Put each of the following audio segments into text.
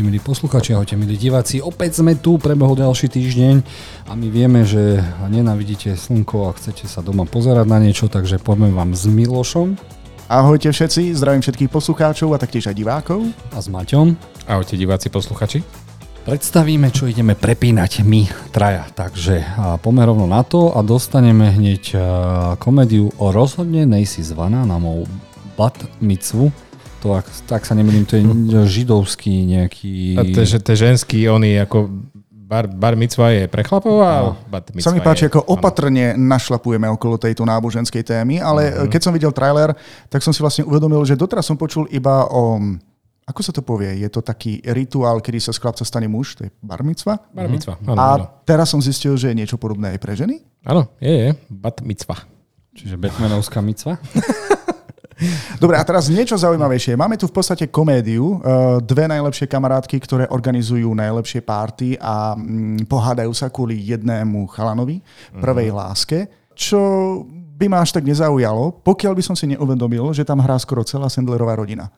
Ahojte milí posluchači, ahojte milí diváci. Opäť sme tu, prebehol ďalší týždeň a my vieme, že nenávidíte slnko a chcete sa doma pozerať na niečo, takže poďme vám s Milošom. Ahojte všetci, zdravím všetkých poslucháčov a taktiež aj divákov. A s Maťom. Ahojte diváci, posluchači. Predstavíme, čo ideme prepínať my traja. Takže poďme rovno na to a dostaneme hneď komédiu o rozhodne nejsi zvaná na mou bat mitzvu to, ak, tak sa nemýlim, to je židovský nejaký... A to, je, to je ženský, on je ako bar, bar mitzva je pre chlapov a bat Sa mi páči, ako opatrne našlapujeme okolo tejto náboženskej témy, ale uh-huh. keď som videl trailer, tak som si vlastne uvedomil, že doteraz som počul iba o ako sa to povie? Je to taký rituál, kedy sa z chlapca stane muž, to je bar mitzva. Bar mitzva, áno, A áno. teraz som zistil, že je niečo podobné aj pre ženy? Áno, je, je, bat mitzva. Čiže Batmanovská mitzva? Dobre, a teraz niečo zaujímavejšie. Máme tu v podstate komédiu. Eh, dve najlepšie kamarátky, ktoré organizujú najlepšie párty a mm, pohádajú sa kvôli jednému chalanovi, prvej uh-huh. láske. Čo by ma až tak nezaujalo, pokiaľ by som si neuvedomil, že tam hrá skoro celá Sandlerová rodina.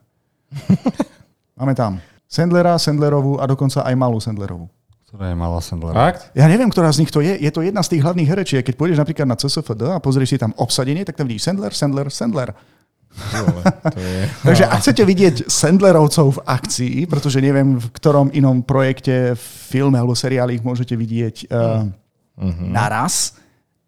Máme tam Sandlera, Sandlerovú a dokonca aj malú Sandlerovú. Ktorá je malá Sandlera. Fakt? Ja neviem, ktorá z nich to je. Je to jedna z tých hlavných herečiek. Keď pôjdeš napríklad na CSFD a pozrieš si tam obsadenie, tak tam vidíš Sandler, Sandler, Sandler. To je... Takže ak chcete vidieť Sandlerovcov v akcii, pretože neviem, v ktorom inom projekte, filme alebo seriáli ich môžete vidieť uh, uh-huh. naraz,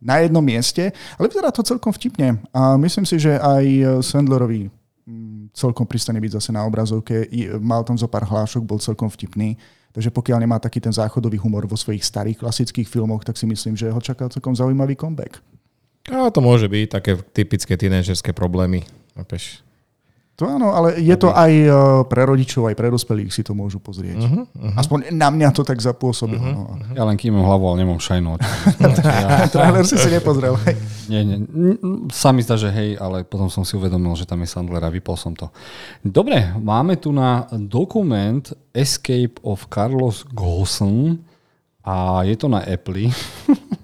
na jednom mieste, ale vyzerá to celkom vtipne. A myslím si, že aj Sandlerovi mm, celkom pristane byť zase na obrazovke. Mal tam zo pár hlášok, bol celkom vtipný. Takže pokiaľ nemá taký ten záchodový humor vo svojich starých klasických filmoch, tak si myslím, že ho čaká celkom zaujímavý comeback. A to môže byť také typické tínežerské problémy. Chápeš? To áno, ale je to aj e, pre rodičov, aj pre dospelých si to môžu pozrieť. Uh-huh, uh-huh. Aspoň na mňa to tak zapôsobilo. Uh-huh, uh-huh. Ja len kýmem hlavu, ale nemám šajnú. Trailer si si nepozrel. Hej. Nie, nie. Sami zdá, že hej, ale potom som si uvedomil, že tam je Sandler a vypol som to. Dobre, máme tu na dokument Escape of Carlos Ghosn a je to na Apple.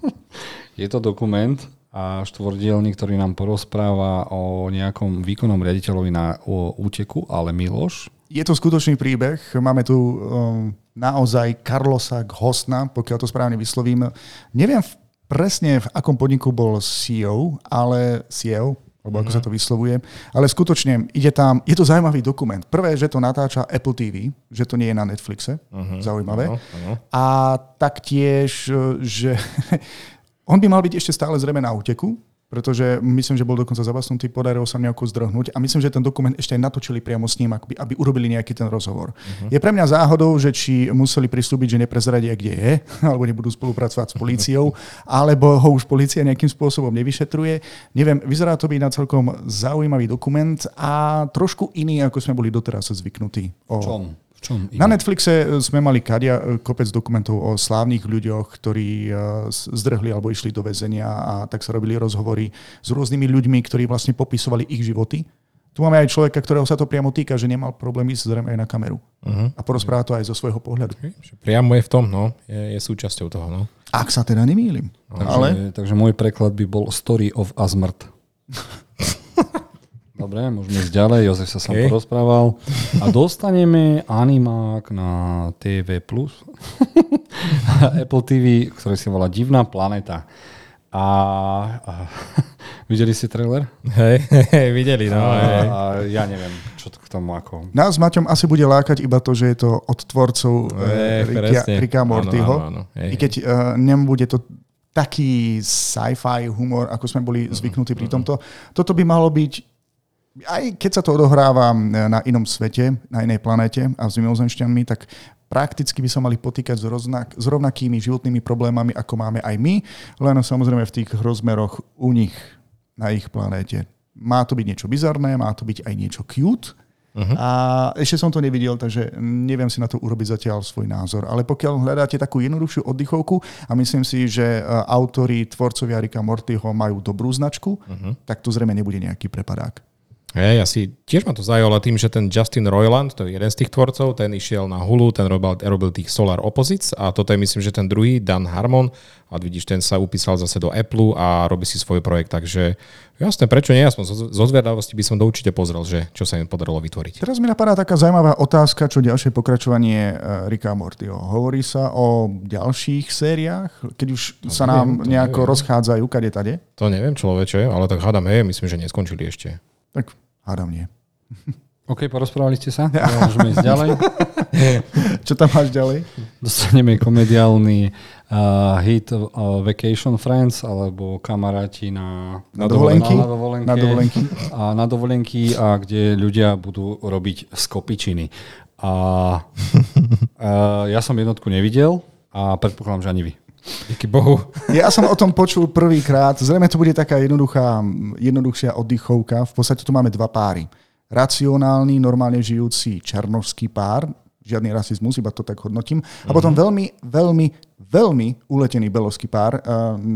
je to dokument a štvordielny, ktorý nám porozpráva o nejakom výkonnom riaditeľovi na úteku, ale Miloš? Je to skutočný príbeh. Máme tu um, naozaj Carlosa Ghosna, pokiaľ to správne vyslovím. Neviem presne, v akom podniku bol CEO, ale CEO, alebo ako mm-hmm. sa to vyslovuje. Ale skutočne ide tam, je to zaujímavý dokument. Prvé, že to natáča Apple TV, že to nie je na Netflixe, mm-hmm. zaujímavé. Uh-huh. A taktiež, že on by mal byť ešte stále zrejme na úteku, pretože myslím, že bol dokonca zabasnutý, podarilo sa nejako zdrhnúť a myslím, že ten dokument ešte aj natočili priamo s ním, aby, aby urobili nejaký ten rozhovor. Uh-huh. Je pre mňa záhodou, že či museli pristúpiť, že neprezradia, kde je, alebo nebudú spolupracovať s políciou, alebo ho už policia nejakým spôsobom nevyšetruje. Neviem, vyzerá to byť na celkom zaujímavý dokument a trošku iný, ako sme boli doteraz zvyknutí. O čom? Čom Na Netflixe e, sme mali kadia, e, kopec dokumentov o slávnych ľuďoch, ktorí e, zdrhli alebo išli do väzenia a tak sa robili rozhovory s rôznymi ľuďmi, ktorí vlastne popisovali ich životy. Tu máme aj človeka, ktorého sa to priamo týka, že nemal problém ísť zrejme aj na kameru. Uh-huh. A porozpráva to aj zo svojho pohľadu. Okay. Priamo je v tom, no. Je, je súčasťou toho, no. Ak sa teda nemýlim. Takže, Ale... takže môj preklad by bol Story of Azmrt. Dobre, môžeme ísť ďalej, Jozef sa som okay. porozprával. A dostaneme animák na TV+, Apple TV, ktorý sa volá Divná planeta. A, a videli ste trailer? Hej, hej videli, no. A, hej. a ja neviem, čo k tomu ako... Nás s Maťom asi bude lákať iba to, že je to od tvorcov hey, Ricka, Ricka Mortyho. Áno, áno, áno. I keď uh, nebude to taký sci-fi humor, ako sme boli zvyknutí pri tomto. Toto by malo byť aj keď sa to odohráva na inom svete, na inej planéte a s mimozemšťanmi, tak prakticky by sa mali potýkať s, rovnak, s rovnakými životnými problémami, ako máme aj my, len samozrejme v tých rozmeroch u nich na ich planéte. Má to byť niečo bizarné, má to byť aj niečo cute, Uh-huh. A ešte som to nevidel, takže neviem si na to urobiť zatiaľ svoj názor. Ale pokiaľ hľadáte takú jednoduchšiu oddychovku a myslím si, že e, autori, tvorcovia Rika Mortyho majú dobrú značku, uh-huh. tak to zrejme nebude nejaký prepadák. Hej, asi tiež ma to zajalo tým, že ten Justin Roiland, to je jeden z tých tvorcov, ten išiel na Hulu, ten robil, robil tých Solar Opposites a toto je myslím, že ten druhý, Dan Harmon, a vidíš, ten sa upísal zase do Apple a robí si svoj projekt, takže jasné, prečo nie, aspoň zo, zo zvedavosti by som to určite pozrel, že čo sa im podarilo vytvoriť. Teraz mi napadá taká zaujímavá otázka, čo ďalšie pokračovanie uh, Ricka Mortyho. Hovorí sa o ďalších sériách, keď už To sa neviem, nám nejako neviem. rozchádzajú, kade tade? To neviem človeče, ale tak hádam, hej, myslím, že neskončili ešte. Tak hádam nie. OK, porozprávali ste sa? Môžeme ísť ďalej. Čo tam máš ďalej? Dostaneme komediálny uh, hit uh, Vacation Friends alebo kamaráti na, Na dovolenky? Na, dovolenke, Na dovolenky. A na dovolenky, a kde ľudia budú robiť skopičiny. A uh, ja som jednotku nevidel a predpokladám, že ani vy. Díky Bohu. Ja som o tom počul prvýkrát. Zrejme to bude taká jednoduchá, jednoduchšia oddychovka. V podstate tu máme dva páry. Racionálny, normálne žijúci černovský pár, žiadny rasizmus, iba to tak hodnotím. A potom veľmi, veľmi, veľmi uletený belovský pár, eh,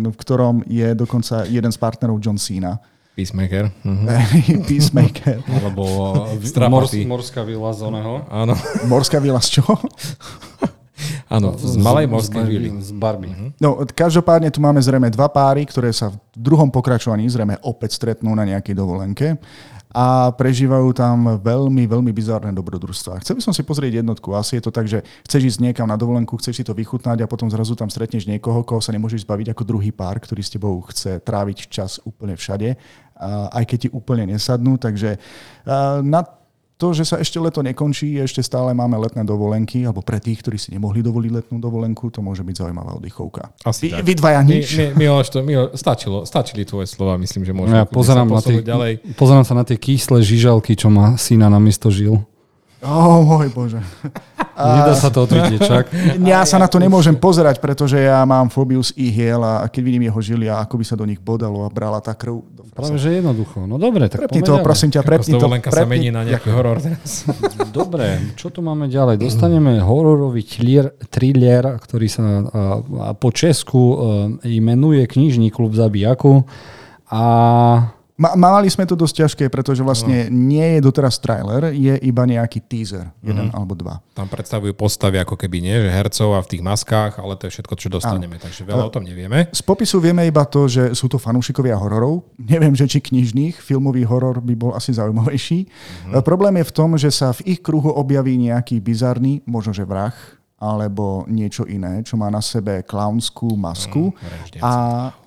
v ktorom je dokonca jeden z partnerov John Cena. Peacemaker. Mhm. Peacemaker. Alebo uh, mors, morská vila z oného. Áno, Morská vila z čoho? Áno, z malej morskej z, vily. Z Barbie. No, každopádne tu máme zrejme dva páry, ktoré sa v druhom pokračovaní zrejme opäť stretnú na nejakej dovolenke a prežívajú tam veľmi, veľmi bizárne dobrodružstvá. Chcel by som si pozrieť jednotku. Asi je to tak, že chceš ísť niekam na dovolenku, chceš si to vychutnať a potom zrazu tam stretneš niekoho, koho sa nemôžeš zbaviť ako druhý pár, ktorý s tebou chce tráviť čas úplne všade, a aj keď ti úplne nesadnú. Takže na to, že sa ešte leto nekončí, ešte stále máme letné dovolenky, alebo pre tých, ktorí si nemohli dovoliť letnú dovolenku, to môže byť zaujímavá oddychovka. Asi Vy, tak. vy dvaja nič? mi, Miloš, to, Milo, stačilo, stačili tvoje slova, myslím, že No môžeme ja kľudne pozerám, sa na tie, ďalej. pozerám sa na tie kyslé žižalky, čo má syna na miesto žil. Ó, môj Bože. Nedá sa to otriť, čak. Ja sa na to nemôžem pozerať, pretože ja mám fóbiu z ihiel a keď vidím jeho žily a ako by sa do nich bodalo a brala tá krv. Práve, že jednoducho. No dobre, tak Prepni to, prosím ťa, prepni to. sa prepni- mení na nejaký horor teraz. Dobre, čo tu máme ďalej? Dostaneme hororový thriller, thriller ktorý sa a, a po Česku e, imenuje Knižný klub zabijaku. A mali sme to dosť ťažké, pretože vlastne nie je doteraz trailer, je iba nejaký teaser, jeden alebo dva. Tam predstavujú postavy ako keby nie, že hercov a v tých maskách, ale to je všetko, čo dostaneme, takže veľa o tom nevieme. Z popisu vieme iba to, že sú to fanúšikovia hororov. Neviem, že či knižných, filmový horor by bol asi zaujímavejší. Mhm. Problém je v tom, že sa v ich kruhu objaví nejaký bizarný, možno že vrah, alebo niečo iné, čo má na sebe klaunskú masku vraždiaci. a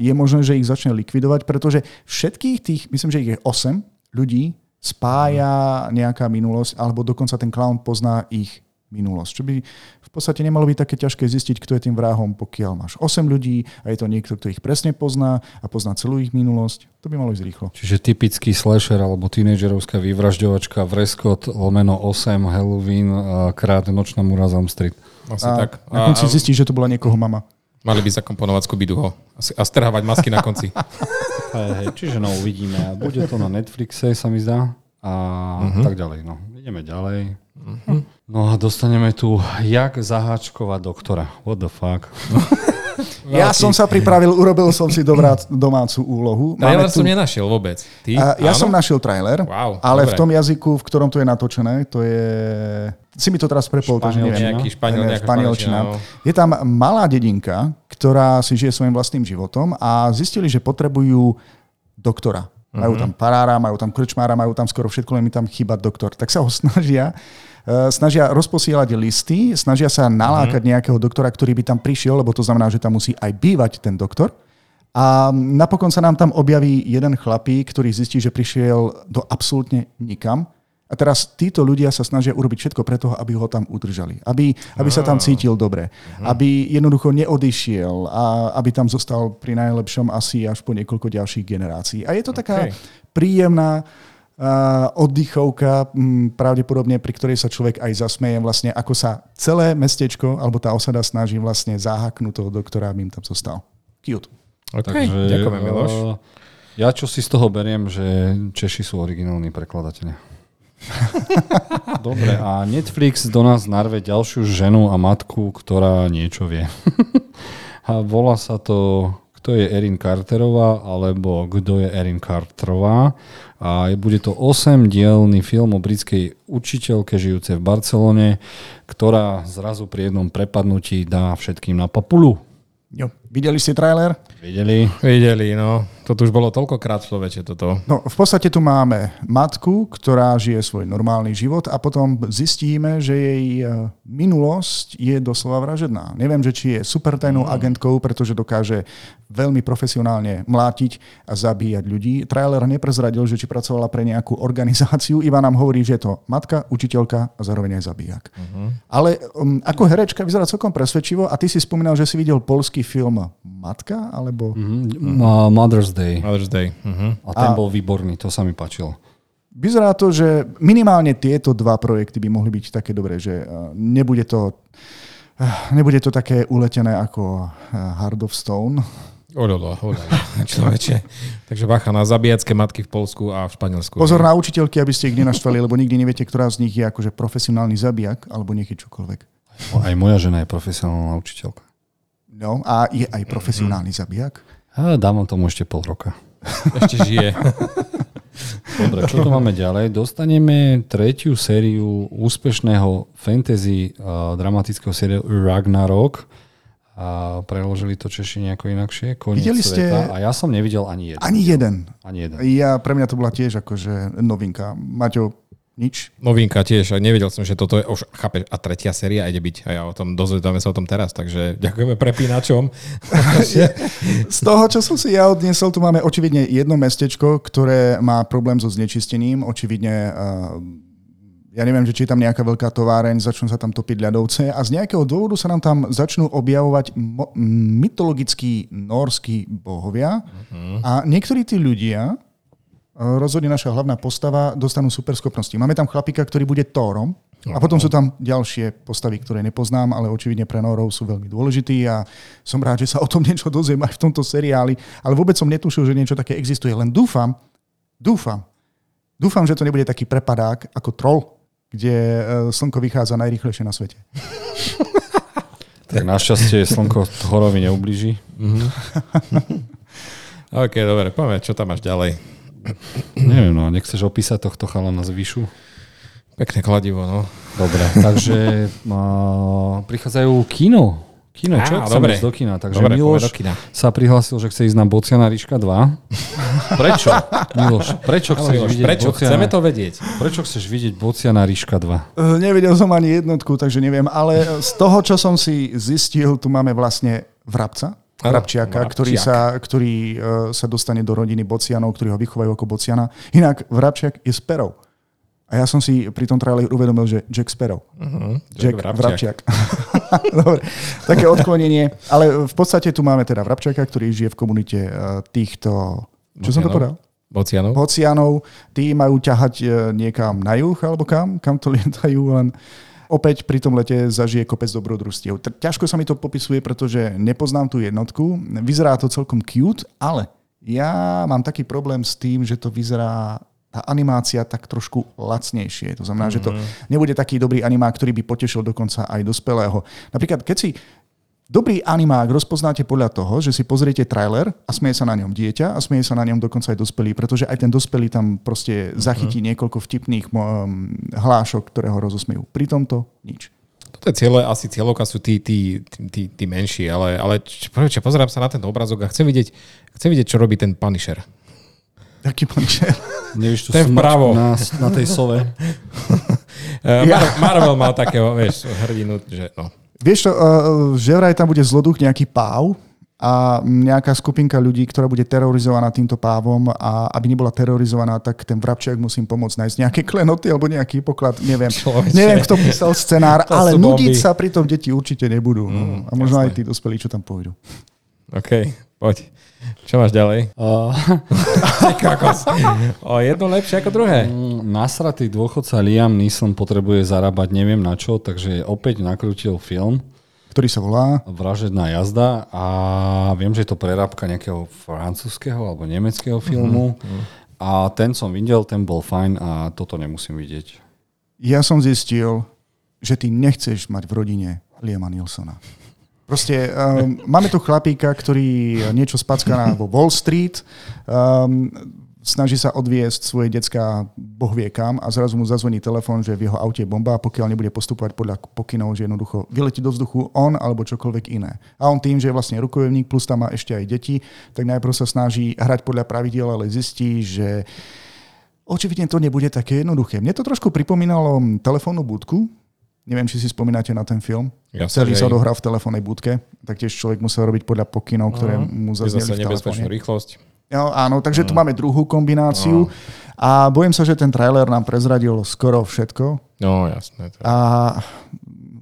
je možné, že ich začne likvidovať, pretože všetkých tých, myslím, že ich je 8 ľudí, spája nejaká minulosť, alebo dokonca ten klaun pozná ich minulosť. Čo by v podstate nemalo byť také ťažké zistiť, kto je tým vrahom, pokiaľ máš 8 ľudí a je to niekto, kto ich presne pozná a pozná celú ich minulosť. To by malo ísť rýchlo. čiže typický slasher alebo tínedžerovská vyvražďovačka Vrescott lomeno 8 Halloween krát nočná Murazam Street. Asi A tak. na konci zistíš, že to bola niekoho mama. Mali by zakomponovať scooby a strhávať masky na konci. Hej, hej, čiže no uvidíme. A Bude to na Netflixe, sa mi zdá. A uh-huh. tak ďalej. No, ideme ďalej. Uh-huh. No a dostaneme tu, jak zaháčkovať doktora. What the fuck? Ja som sa pripravil, urobil som si dobrá, domácu úlohu. Trailer som nenašiel vôbec. Ty? A ja Áno? som našiel trailer, Wow, ale v dobre. tom jazyku, v ktorom to je natočené, to je... Si mi to teraz prepol, takže neviem. Nejaký španiel, Ne, nejaká španielčina. španielčina. no. Je tam malá dedinka, ktorá si žije svojim vlastným životom a zistili, že potrebujú doktora. Majú Mhm. tam parára, majú tam krčmára, majú tam skoro všetko, len mi tam chýba doktor. Tak sa ho snažia, snažia rozposielať listy, snažia sa nalákať Mhm. nejakého doktora, ktorý by tam prišiel, lebo to znamená, že tam musí aj bývať ten doktor. A napokon sa nám tam objaví jeden chlapík, ktorý zistí, že prišiel do absolútne nikam. A teraz títo ľudia sa snažia urobiť všetko preto, aby ho tam udržali. Aby, aby sa tam cítil dobre. Aby jednoducho neodišiel a aby tam zostal pri najlepšom asi až po niekoľko ďalších generácií. A je to taká OK. príjemná oddychovka, m, pravdepodobne pri ktorej sa človek aj zasmeje vlastne, ako sa celé mestečko alebo tá osada snaží vlastne záhaknúť toho doktora, aby im tam zostal. Cute. Okay, ďakujeme, Miloš. eh, ja čo si z toho beriem, že Češi sú originálni prekladatelia. Dobre, a Netflix do nás narve ďalšiu ženu a matku, ktorá niečo vie. a volá sa to kto je Erin Carterová, alebo kto je Erin Carterová. A bude to 8-dielný film o britskej učiteľke žijúcej v Barcelone, ktorá zrazu pri jednom prepadnutí dá všetkým na papulu. Jo. Videli ste trailer? Videli? Videli, no. Toto už bolo toľkokrát človeče, toto. No, v podstate tu máme matku, ktorá žije svoj normálny život a potom zistíme, že jej e, minulosť je doslova vražedná. Neviem, že či je supertajnou mm. agentkou, pretože dokáže veľmi profesionálne mlátiť a zabíjať ľudí. Trailer neprezradil, že či pracovala pre nejakú organizáciu, iba nám hovorí, že je to matka, učiteľka a zároveň aj zabíjak. Uh-huh. Ale um, ako herečka vyzerá celkom presvedčivo a ty si spomínal, že si videl polský film Matka, alebo... Uh-huh. Mother's Day. Mother's Day. Uh-huh. A ten a... bol výborný, to sa mi páčilo. Vyzerá to, že minimálne tieto dva projekty by mohli byť také dobré, že uh, nebude to, uh, nebude to také uletené ako Hard of Stone. Oľolo, človeče. Takže bacha na zabíjacké matky v Polsku a v Španielsku. Pozor na učiteľky, aby ste ich nenaštvali, lebo nikdy neviete, ktorá z nich je akože profesionálny zabijak alebo nieký čokoľvek. Aj moja žena je profesionálna učiteľka. No a je aj profesionálny mm-hmm. zabijak? A dávam tomu ešte pol roka. Ešte žije. Dobre, čo tu máme ďalej? Dostaneme tretiu sériu úspešného fantasy uh, dramatického sériu Ragnarok. A preložili to Češi nejako inakšie. Koniec Videli sveta. Ste... A ja som nevidel ani jeden. Ani jeden. Ani jeden. Ja, pre mňa to bola tiež akože novinka. Maťo, nič. Novinka tiež, a nevedel som, že toto je už, chápeš, a tretia séria ide byť. A ja o tom dozvedáme sa o tom teraz, takže ďakujeme prepínačom. Z toho, čo som si ja odniesol, tu máme očividne jedno mestečko, ktoré má problém so znečistením. Očividne ja neviem, že či je tam nejaká veľká továreň, začnú sa tam topiť ľadovce a z nejakého dôvodu sa nám tam začnú objavovať mo- mytologickí norskí bohovia uh-huh. a niektorí tí ľudia, rozhodne naša hlavná postava, dostanú superschopnosti. Máme tam chlapika, ktorý bude Thorom, a potom sú tam ďalšie postavy, ktoré nepoznám, ale očividne pre Norov sú veľmi dôležití a som rád, že sa o tom niečo dozviem aj v tomto seriáli, ale vôbec som netušil, že niečo také existuje. Len dúfam, dúfam, dúfam, že to nebude taký prepadák ako troll, kde e, slnko vychádza najrychlejšie na svete. tak našťastie slnko Thorovi neublíži. Mm-hmm. OK, dobre, poďme, čo tam máš ďalej. Neviem, no, nechceš opísať tohto chalana z Vyšu? Pekné kladivo, no. Dobre, takže uh, prichádzajú kino. Kino, čo? Á, dobre. do kina. Takže dobre, Miloš do kina. sa prihlásil, že chce ísť na Bociana Ríška 2. Prečo? Miloš, prečo chceš Miloš, vidieť prečo? Bociana? Chceme to vedieť. Prečo chceš vidieť Bociana Ríška 2? Uh, nevedel som ani jednotku, takže neviem. Ale z toho, čo som si zistil, tu máme vlastne vrabca. Vrabčiaka, ktorý, sa, ktorý uh, sa dostane do rodiny Bocianov, ktorí ho vychovajú ako Bociana. Inak Vrabčiak je Sparrow. A ja som si pri tom traileri uvedomil, že Jack Sparrow. Uh-huh. Jack, Jack Vrabčiak. Dobre, také odklonenie. Ale v podstate tu máme teda Vrabčiaka, ktorý žije v komunite uh, týchto... Čo Bocianov. som to povedal? Bocianov. Bocianov. Tí majú ťahať uh, niekam na juh alebo kam, kam to lietajú len opäť pri tom lete zažije kopec dobrodružstiev. Ťažko sa mi to popisuje, pretože nepoznám tú jednotku. Vyzerá to celkom cute, ale ja mám taký problém s tým, že to vyzerá tá animácia tak trošku lacnejšie. To znamená, mm-hmm. že to mhm. nebude taký dobrý animák, ktorý by potešil dokonca aj dospelého. Napríklad, keď si Dobrý animák rozpoznáte podľa toho, že si pozriete trailer a smieje sa na ňom dieťa a smieje sa na ňom dokonca aj dospelý, pretože aj ten dospelý tam proste mhm. zachytí niekoľko vtipných hlášok, ktoré ho rozosmejú. Pri tomto nič. Toto je cieľe, asi cieľovka sú tí, tí, tí, tí menší, ale, ale čo, čo, pozerám sa na ten obrazok a chcem vidieť, chcem vidieť, čo robí ten Punisher. Aký Punisher? Nevíš tu ten vpravo. Na, na tej sove. Eh, Mar- Marvel mal takého, vieš, hrdinu, že no, Vieš čo, uh, že vraj tam bude zloduch nejaký páv a nejaká skupinka ľudí, ktorá bude terorizovaná týmto pávom a aby nebola terorizovaná, tak ten vrabčiak musím pomôcť nájsť nejaké klenoty alebo nejaký poklad, neviem. Človeče. Neviem, kto písal scenár, to ale nudiť sa pri tom deti určite nebudú. No. Mm. A možno jasné. aj tí dospelí, čo tam pôjdu. OK, poď. Čo máš ďalej? Uh... o jedno lepšie ako druhé. Mm, nasratý dôchodca Liam Neeson potrebuje zarábať neviem na čo, takže opäť nakrútil film. Ktorý sa volá? Vražedná jazda a viem, že je to prerábka nejakého francúzského alebo nemeckého filmu. Uh-huh. A ten som videl, ten bol fajn a toto nemusím vidieť. Ja som zistil, že ty nechceš mať v rodine Liama Nilsona. Proste um, máme tu chlapíka, ktorý niečo spacká na Wall Street, um, snaží sa odviesť svoje decka boh vie kam a zrazu mu zazvoní telefón, že v jeho aute je bomba a pokiaľ nebude postupovať podľa pokynov, že jednoducho vyletí do vzduchu on alebo čokoľvek iné. A on tým, že je vlastne rukojemník plus tam má ešte aj deti, tak najprv sa snaží hrať podľa pravidiel, ale zistí, že očividne to nebude také jednoduché. Mne to trošku pripomínalo telefónnu budku, Neviem, či si spomínate na ten film. Ja Celý sa odohral v telefónnej budke. Taktiež človek musel robiť podľa pokynov, ktoré uh-huh. mu zazneli zase v telefóne. rýchlosť. Jo, áno, takže Mhm. tu máme druhú kombináciu. A bojím sa, že ten trailer nám prezradil skoro všetko. No, jasné. To... A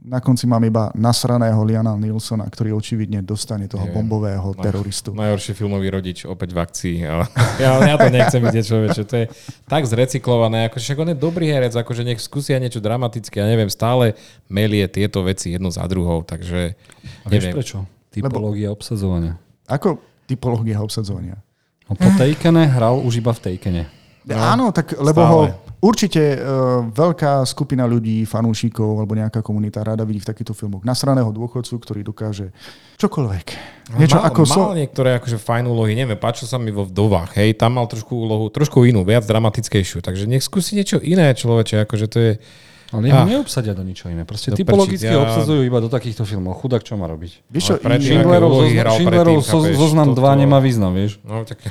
na konci mám iba nasraného Liana Nilsona, ktorý očividne dostane toho Je. bombového teroristu. Najhorší filmový rodič opäť v akcii. Ale ja, ja to nechcem vidieť človeče. To je tak zrecyklované. Ako, však on je dobrý herec, akože nech skúsia niečo dramatické. Ja neviem, stále melie tieto veci jedno za druhou. Takže A vieš neviem. prečo? Typológia obsadzovania. Ako typológia obsadzovania? No po Takene hral už iba v Takene. No, Áno, tak lebo stále. ho určite uh, veľká skupina ľudí, fanúšikov alebo nejaká komunita rada vidí v takýchto filmoch nasraného dôchodcu, ktorý dokáže čokoľvek. Niečo mal, ako mal so... niektoré akože fajn úlohy, neviem, páčil sa mi vo vdovách, hej, tam mal trošku úlohu, trošku inú, viac dramatickejšiu, takže nech skúsi niečo iné, človeče, akože to je, Ale jeho Ah. neobsadia do ničo iné. Proste No typologicky ja- obsadzujú iba do takýchto filmov. Chudák čo má robiť? Vieš čo, aké Schindlerov, zo- zoznam 2 toto- nemá význam, vieš? no tak,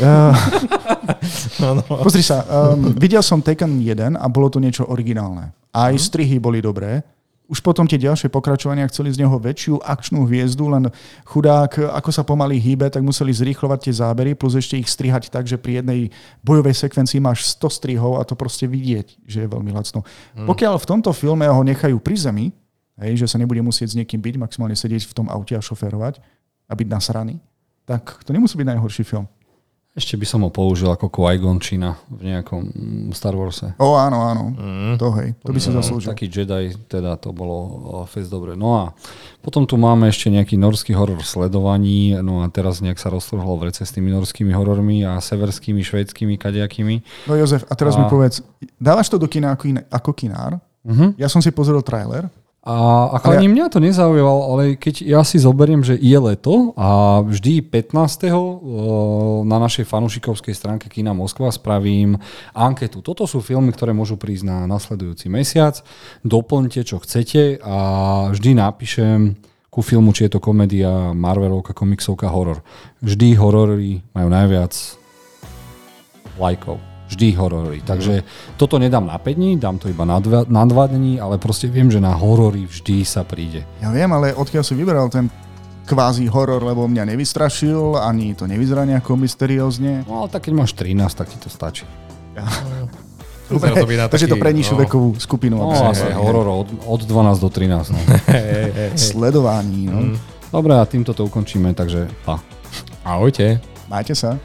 Uh, áno. pozri sa, um, videl som Taken 1 a bolo to niečo originálne. Aj Mhm. strihy boli dobré. Už potom tie ďalšie pokračovania chceli z neho väčšiu akčnú hviezdu, len chudák, ako sa pomaly hýbe, tak museli zrýchlovať tie zábery, plus ešte ich strihať tak, že pri jednej bojovej sekvencii máš 100 strihov a to proste vidieť, že je veľmi lacno. Mhm. Pokiaľ v tomto filme ho nechajú pri zemi, hej, že sa nebude musieť s niekým byť, maximálne sedieť v tom aute a šoférovať a byť nasraný, tak to nemusí byť najhorší film. Ešte by som ho použil ako Qui-Gon Čina v nejakom Star Warse. O, áno, áno. Mm. To hej, to by si No, zaslúžil. Taký Jedi, teda to bolo o, fest dobre. No a potom tu máme ešte nejaký norský horor sledovaní, no a teraz nejak sa roztrhlo v rece s tými norskými horormi a severskými, švédskymi, kadejakými. No Jozef, a teraz A- mi povedz, dávaš to do kina ako, iné, ako kinár? Uh-huh. Ja som si pozrel trailer. A Ale ani mňa to nezaujalo, ale keď ja si zoberiem, že je leto a vždy 15. eh, na našej fanúšikovskej stránke Kina Moskva spravím anketu. Toto sú filmy, ktoré môžu prísť na nasledujúci mesiac. Doplňte, čo chcete a vždy napíšem ku filmu, či je to komédia, Marvelovka, komiksovka, horor. Vždy horory majú najviac lajkov. Vždy horory. Takže toto nedám na 5 dní, dám to iba na 2, na 2 dní, ale proste viem, že na horory vždy sa príde. Ja viem, ale odkiaľ si vyberal ten kvázi horor, lebo mňa nevystrašil, ani to nevyzerá nejako mysteriózne. No ale tak keď máš 13, tak ti to stačí. Dobre, to na takže to pre nižšiu no. vekovú skupinu. No asi horor od, od 12 do 13. No. Sledování. No. Mm. Dobre, a týmto to ukončíme, takže pa. Ahojte. Majte sa.